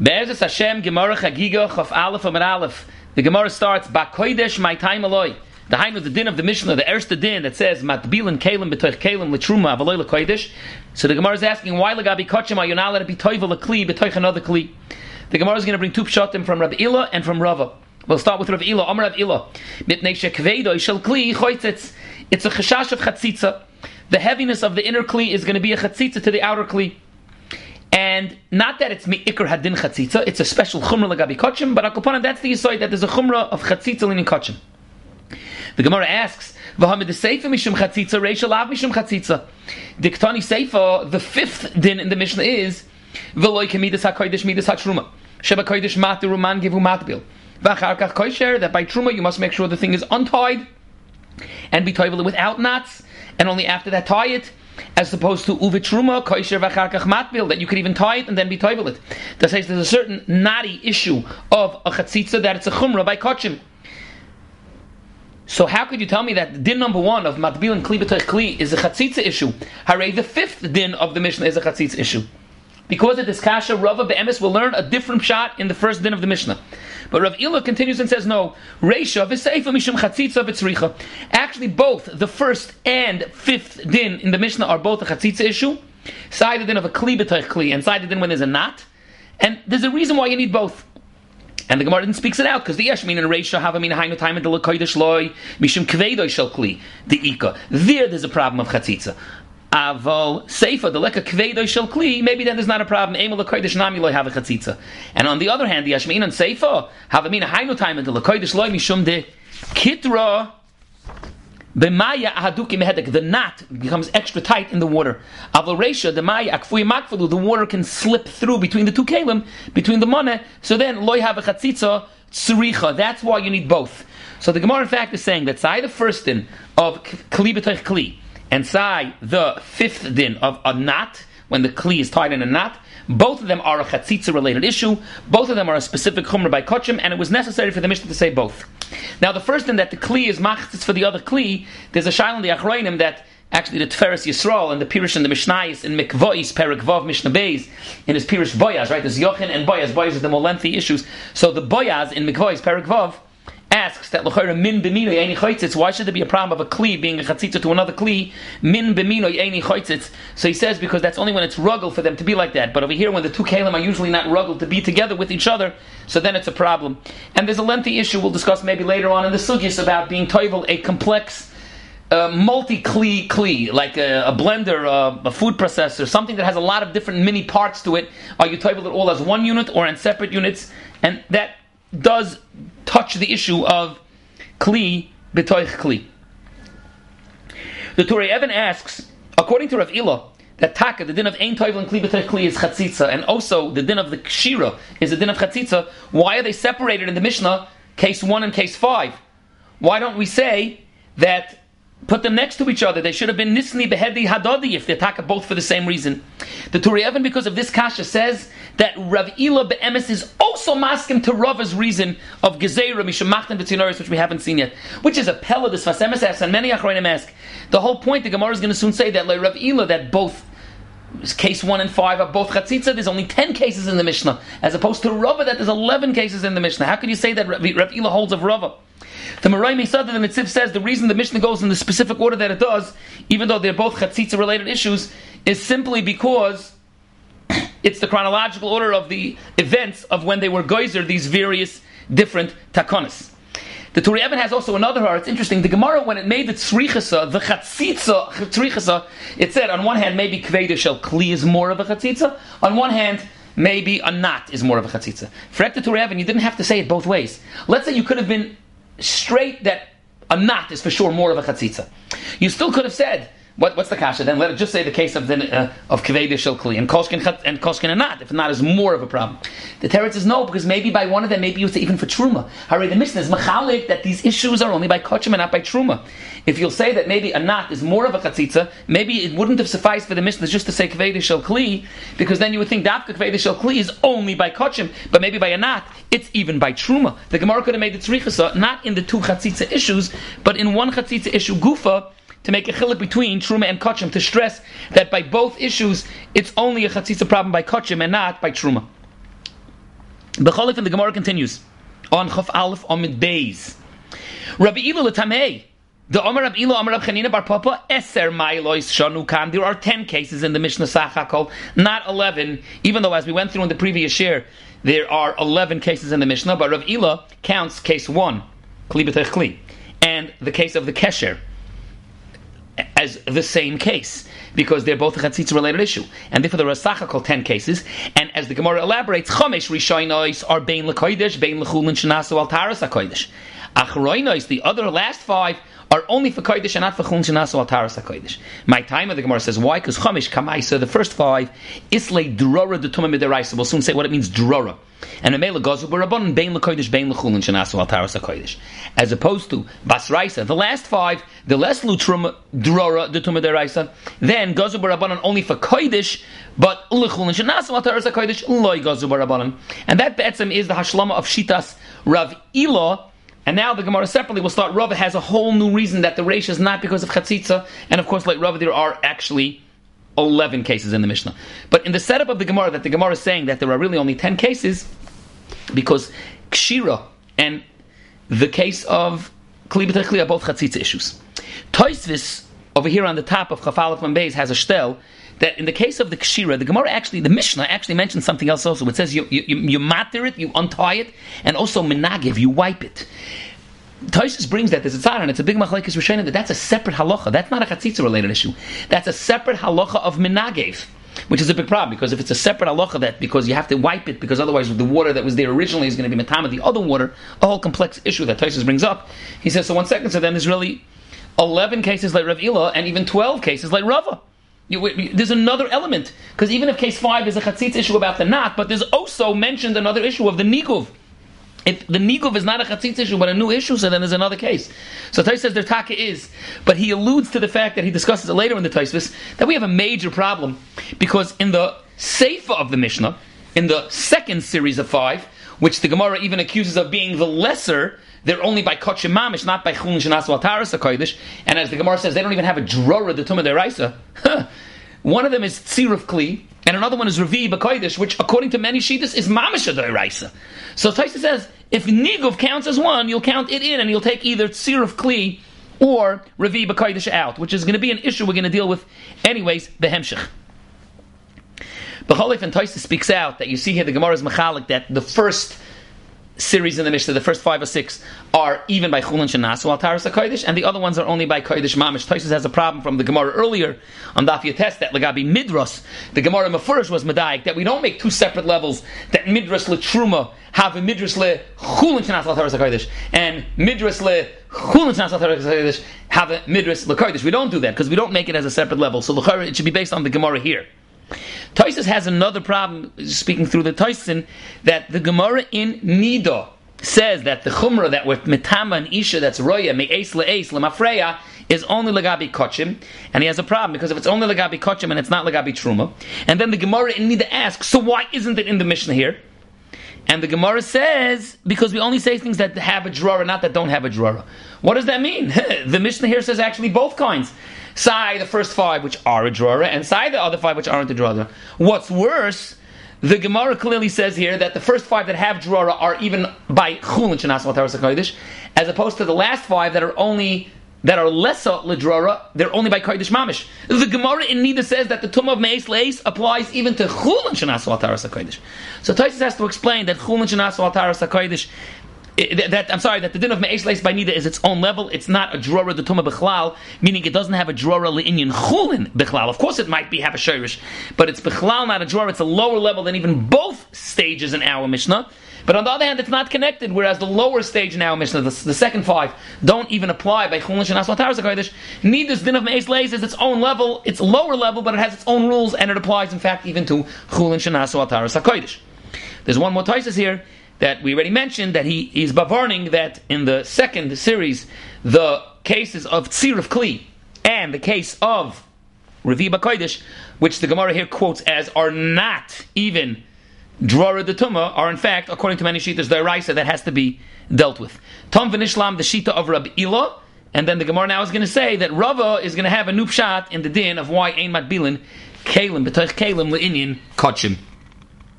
Be'ezus Hashem Gemara Chagiga Chaf Aleph Amar Aleph. The Gemara starts Bakoidesh My Time Aloi. The Hainu the din of the Mishnah, the Erste din that says Matbil and Kalim betoich Kalim letruma avaloy lekoidesh. So the Gemara is asking why legabi kochim are you not allowed to be toivel lekli betoich another kli. The Gemara is going to bring two pshatim from Rabbi Ila and from Rava. We'll start with Rav Ila. Amar Rav Ila. Mitnei shekveido shel kli choitzitz. It's a chashash of chatzitza. The heaviness of the inner kli is going to be a chatzitza to the outer kli. And not that it's me'ikr hadin chatzitza, it's a special chumrah lagabi kochim, but akaponim, that's the yisoid, that there's a chumrah of chatzitza linin kochim. The Gemara asks, "V'hamid seifa mishum chatzitza, reisha lav mishum chatzitza." Diktani seifa, the fifth din in the Mishnah is v'loy kemidas hakodesh midas hatruma sheba kodesh matiru man givu matbil v'achar kach koisher that by truma you must make sure the thing is untied and be tied without knots, and only after that tie it as opposed to uvitruma koisher v'charkach matbil that you could even tie it and then be toivel it. That says there's a certain knotty issue of a chatzitza that it's a chumrah by kochim. So how could you tell me that din number one of matbil and kli kli is a chatzitza issue? Hooray, the fifth din of the Mishnah is a chatzitza issue. Because of this kasha, Rava be'emes will learn a different shot in the first din of the Mishnah. But Rav Ila continues and says, no, Reisha v'seifa mishum chatzitza v'tzricha. Actually, both the first and fifth din in the Mishnah are both a chatzitza issue. Side the din of a kli b'toich kli, and side the din when there's a knot. And there's a reason why you need both. And the Gemara didn't speaks it out because the Yeshmin and Reisha have a mean hainu time in the Lekoidish loy mishum kveidoi shel kli the ika. There, there's a problem of chatzitza. Aval seifa the leka kveidoi shel kli. Maybe then there's not a problem. Emel lekoidish nami loy have a chatzitza. And on the other hand, the Yeshmin and seifa have a mean hainu time in the Lekoidish loy mishum de kitra. B'maya ahadukim hedek, the knot becomes extra tight in the water. Aval reisha, the maya akfuy makfalu, the water can slip through between the two kalim, between the moneh. So then loy have a chatzitza tzricha. That's why you need both. So the Gemara in fact is saying that sai the first din of kli b'toich kli and sai the fifth din of a knot when the kli is tied in a knot. Both of them are a chatzitza related issue. Both of them are a specific chumrah by kochim, and it was necessary for the Mishnah to say both. Now, the first thing that the kli is machzitz for the other kli, there's a shail in the achroinim that actually the Tferes Yisrael and the Pirish and the Mishnayis in Mikvois, Perik Vav Mishnah Beis, in his Pirish Boyaz, right? There's Yochin and Boyaz. Boyaz is the more lengthy issues. So the Boyaz in Mikvois, Perik Vav, that l'chayra min b'mino yeni chaytzitz. Why should there be a problem of a kli being a chatzitza to another kli? Min b'mino yeni chaytzitz. So he says because that's only when it's ruggle for them to be like that. But over here, when the two kalim are usually not ruggle to be together with each other, so then it's a problem. And there's a lengthy issue we'll discuss maybe later on in the sugyas about being toivel a complex. Uh, multi-kli kli, like a, a blender, uh, a food processor, something that has a lot of different mini parts to it. Are you toivel it all as one unit or in separate units? And that does touch the issue of kli b'toich kli. The Turei Evan asks, according to Rav Ila, that taka, the din of ein toivel and kli b'toich kli is chatzitza, and also the din of the kshira is the din of chatzitza. Why are they separated in the Mishnah, case one and case five? Why don't we say that put them next to each other. They should have been nisni behedi hadodi if they attack both for the same reason. The Turei Evan, because of this kasha, says that Rav Ila be'emes is also masking to Rava's reason of gezeira mishamachten b'tzinoris, which we haven't seen yet, which is a pella. This fasemes asks, and many achronim ask. The whole point, the Gemara is going to soon say that like Rav Ila that both. Case one and five are both chatzitza. There's only ten cases in the Mishnah, as opposed to Rava that there's eleven cases in the Mishnah. How can you say that Rav Ila holds of Rava? The Marai Mesad the Mitzvah says the reason the Mishnah goes in the specific order that it does, even though they're both chatzitza related issues, is simply because it's the chronological order of the events of when they were geyser these various different takonis. The Turei Evan has also another heart. It's interesting. The Gemara, when it made the tzrichasa, the chatzitza tzrichasa, it said on one hand maybe kveda shel kli is more of a chatzitza. On one hand, maybe a knot is more of a chatzitza. For the Turei Evan, you didn't have to say it both ways. Let's say you could have been straight that a knot is for sure more of a chatzitza. You still could have said, what, what's the kasha? Then let it just say the case of the uh, of kaveda shel kli and koshkin and koshkin and not. If not, is more of a problem. The teretz is no because maybe by one of them, maybe you say even for truma. Hurry, the Mishnah is machalik that these issues are only by kochim and not by truma. If you'll say that maybe a knot is more of a chatzitza, maybe it wouldn't have sufficed for the Mishnah just to say kaveda shel kli because then you would think dafka kaveda shel kli is only by kochim, but maybe by a knot it's even by truma. The Gemara could have made the tzrichasa not in the two chatzitza issues, but in one chatzitza issue gufa to make a chilik between truma and kachim to stress that by both issues it's only a chatzitza problem by kachim and not by truma. The Becholif and the Gemara continues on Chaf Aleph Amid Beis. Rabbi Ilu Latamei. The Omer Rab Ilo, Omer Rab Chanina Bar Papa, Eser Mailois Shanu Kam. There are 10 cases in the Mishnah Sachakol, not 11, even though as we went through in the previous year, there are 11 cases in the Mishnah, but Rav Ila counts case 1, Kli and the case of the Kesher as the same case because they're both a chatzitza related issue, and therefore there are called ten cases. And as the Gemara elaborates, chomesh rishoinois are bein lekoidish, bein lechulin al taras hakoidish. Achroinois, the other last five are only for Kodesh and not for Chulin al Taras HaKodesh. My time of the Gemara says, why? Because Chomish, Kamaisa, the first five, Islay Drora de Tumah Midaraisa. We'll soon say what it means, Drora. And a Mela Gozu Barabon, Bein LeKodesh, Bein LeChulin Shanasu al Taras HaKodesh. As opposed to Basraisa, the last five, the less Lutrum Drora de Tumah Midaraisa, then Gozu Barabon only for Kodesh, but Lechulin Shanasu al Taras HaKodesh, Loi Gozu Barabon. And that Betzim is the Hashlama of Shitas Rav Ilah, and now the Gemara separately will start. Rava has a whole new reason that the ratio is not because of chatzitza, and of course, like Rava, there are actually eleven cases in the Mishnah. But in the setup of the Gemara, that the Gemara is saying that there are really only ten cases, because kshira and the case of kli are both chatzitza issues. Toisvis over here on the top of Chafalef Beis has a shtel that in the case of the kshira, the Gemara actually, the Mishnah actually mentions something else also. It says you, you, you matter it, you untie it, and also menagiv, you wipe it. Toisus brings that there's a tzara, and it's a big machlekes rishonim that that's a separate halacha. That's not a chatzitza related issue. That's a separate halacha of menagev. Which is a big problem because if it's a separate halacha that because you have to wipe it because otherwise the water that was there originally is going to be matama the other water, a whole complex issue that Toisus brings up. He says so. One second, so then there's really eleven cases like Rav Ilah and even twelve cases like Rava. You, there's another element because even if case five is a chatzitz issue about the knot, but there's also mentioned another issue of the niguv. If the niguv is not a chatzitz issue but a new issue, so then there's another case. So Tais says their taka is, but he alludes to the fact that he discusses it later in the Taisvis that we have a major problem because in the Seifa of the Mishnah, in the second series of five, which the Gemara even accuses of being the lesser they're only by kotchim mamish, not by chulin shenas al taras kodesh. And as the Gemara says, they don't even have a drora the tumah deraisa. One of them is tziruf kli, and another one is revi b'kodesh, which according to many shitas is mamish deraisa. So Taisa says, if niguv counts as one, you'll count it in, and you'll take either tziruf kli or revi b'kodesh out, which is going to be an issue we're going to deal with, anyways. Behemshich. B'cholif and Taisa speaks out that you see here the Gemara is machalik that the first series in the Mishnah, the first five or six, are even by Chulin Shanasu al Taras HaKodesh, and the other ones are only by Kodesh Mamish. Toisus has a problem from the Gemara earlier on Daf Yates that Lagabi Midras, the Gemara Mefurish was Medaik, that we don't make two separate levels, that Midras le Truma have a Midras le Chulin al Taras HaKodesh, and Midras le Chulin al Taras HaKodesh have a Midras le Kodesh. We don't do that, because we don't make it as a separate level. So it should be based on the Gemara here. Toisus has another problem, speaking through the Toisin, that the Gemara in Nida says that the Chumrah that with Mitama and Isha, that's Roya, Me'es Le'es, Lemafreya, is only Lagabi Kochim, and he has a problem because if it's only Lagabi Kochim and it's not Lagabi Truma, and then the Gemara in Nida asks, so why isn't it in the Mishnah here? And the Gemara says, because we only say things that have a drawer, not that don't have a drawer. What does that mean? the Mishnah here says actually both kinds. Sai the first five which are a drawer, and Sai the other five which aren't a drawer. What's worse, the Gemara clearly says here that the first five that have drawer are even by chulin shenas as opposed to the last five that are only that are lesser ledrara, they're only by kodesh mamish. The Gemara in Nida says that the tum of meis leis applies even to chulin shenas taras So Taisus has to explain that chulin shenas al that I'm sorry that the din of me'esh leis by nida is its own level. It's not a drora the tuma bechlal, meaning it doesn't have a drora le'inyan chulin bechlal. Of course, it might be have a shirish, but it's bechlal not a drora. It's a lower level than even both stages in our mishnah. But on the other hand, it's not connected. Whereas the lower stage in our mishnah, the, the second five, don't even apply by chulin shenas kodesh. Nida's din of me'esh leis is its own level. It's lower level, but it has its own rules, and it applies, in fact, even to chulin shenas kodesh. There's one more taisis here that we already mentioned that he is bavarning that in the second series, the cases of Tzir of Kli and the case of Revi Kodesh, which the Gemara here quotes as are not even Drora de Tuma, are in fact, according to many Shitas, the Raisa that has to be dealt with. Tom Venishlam, the Shita of Rabbi Ilah, and then the Gemara now is going to say that Rava is going to have a new shot in the din of why Ein Matbilin, Kalim, B'toich Kalim, Le'inyan, Kachim.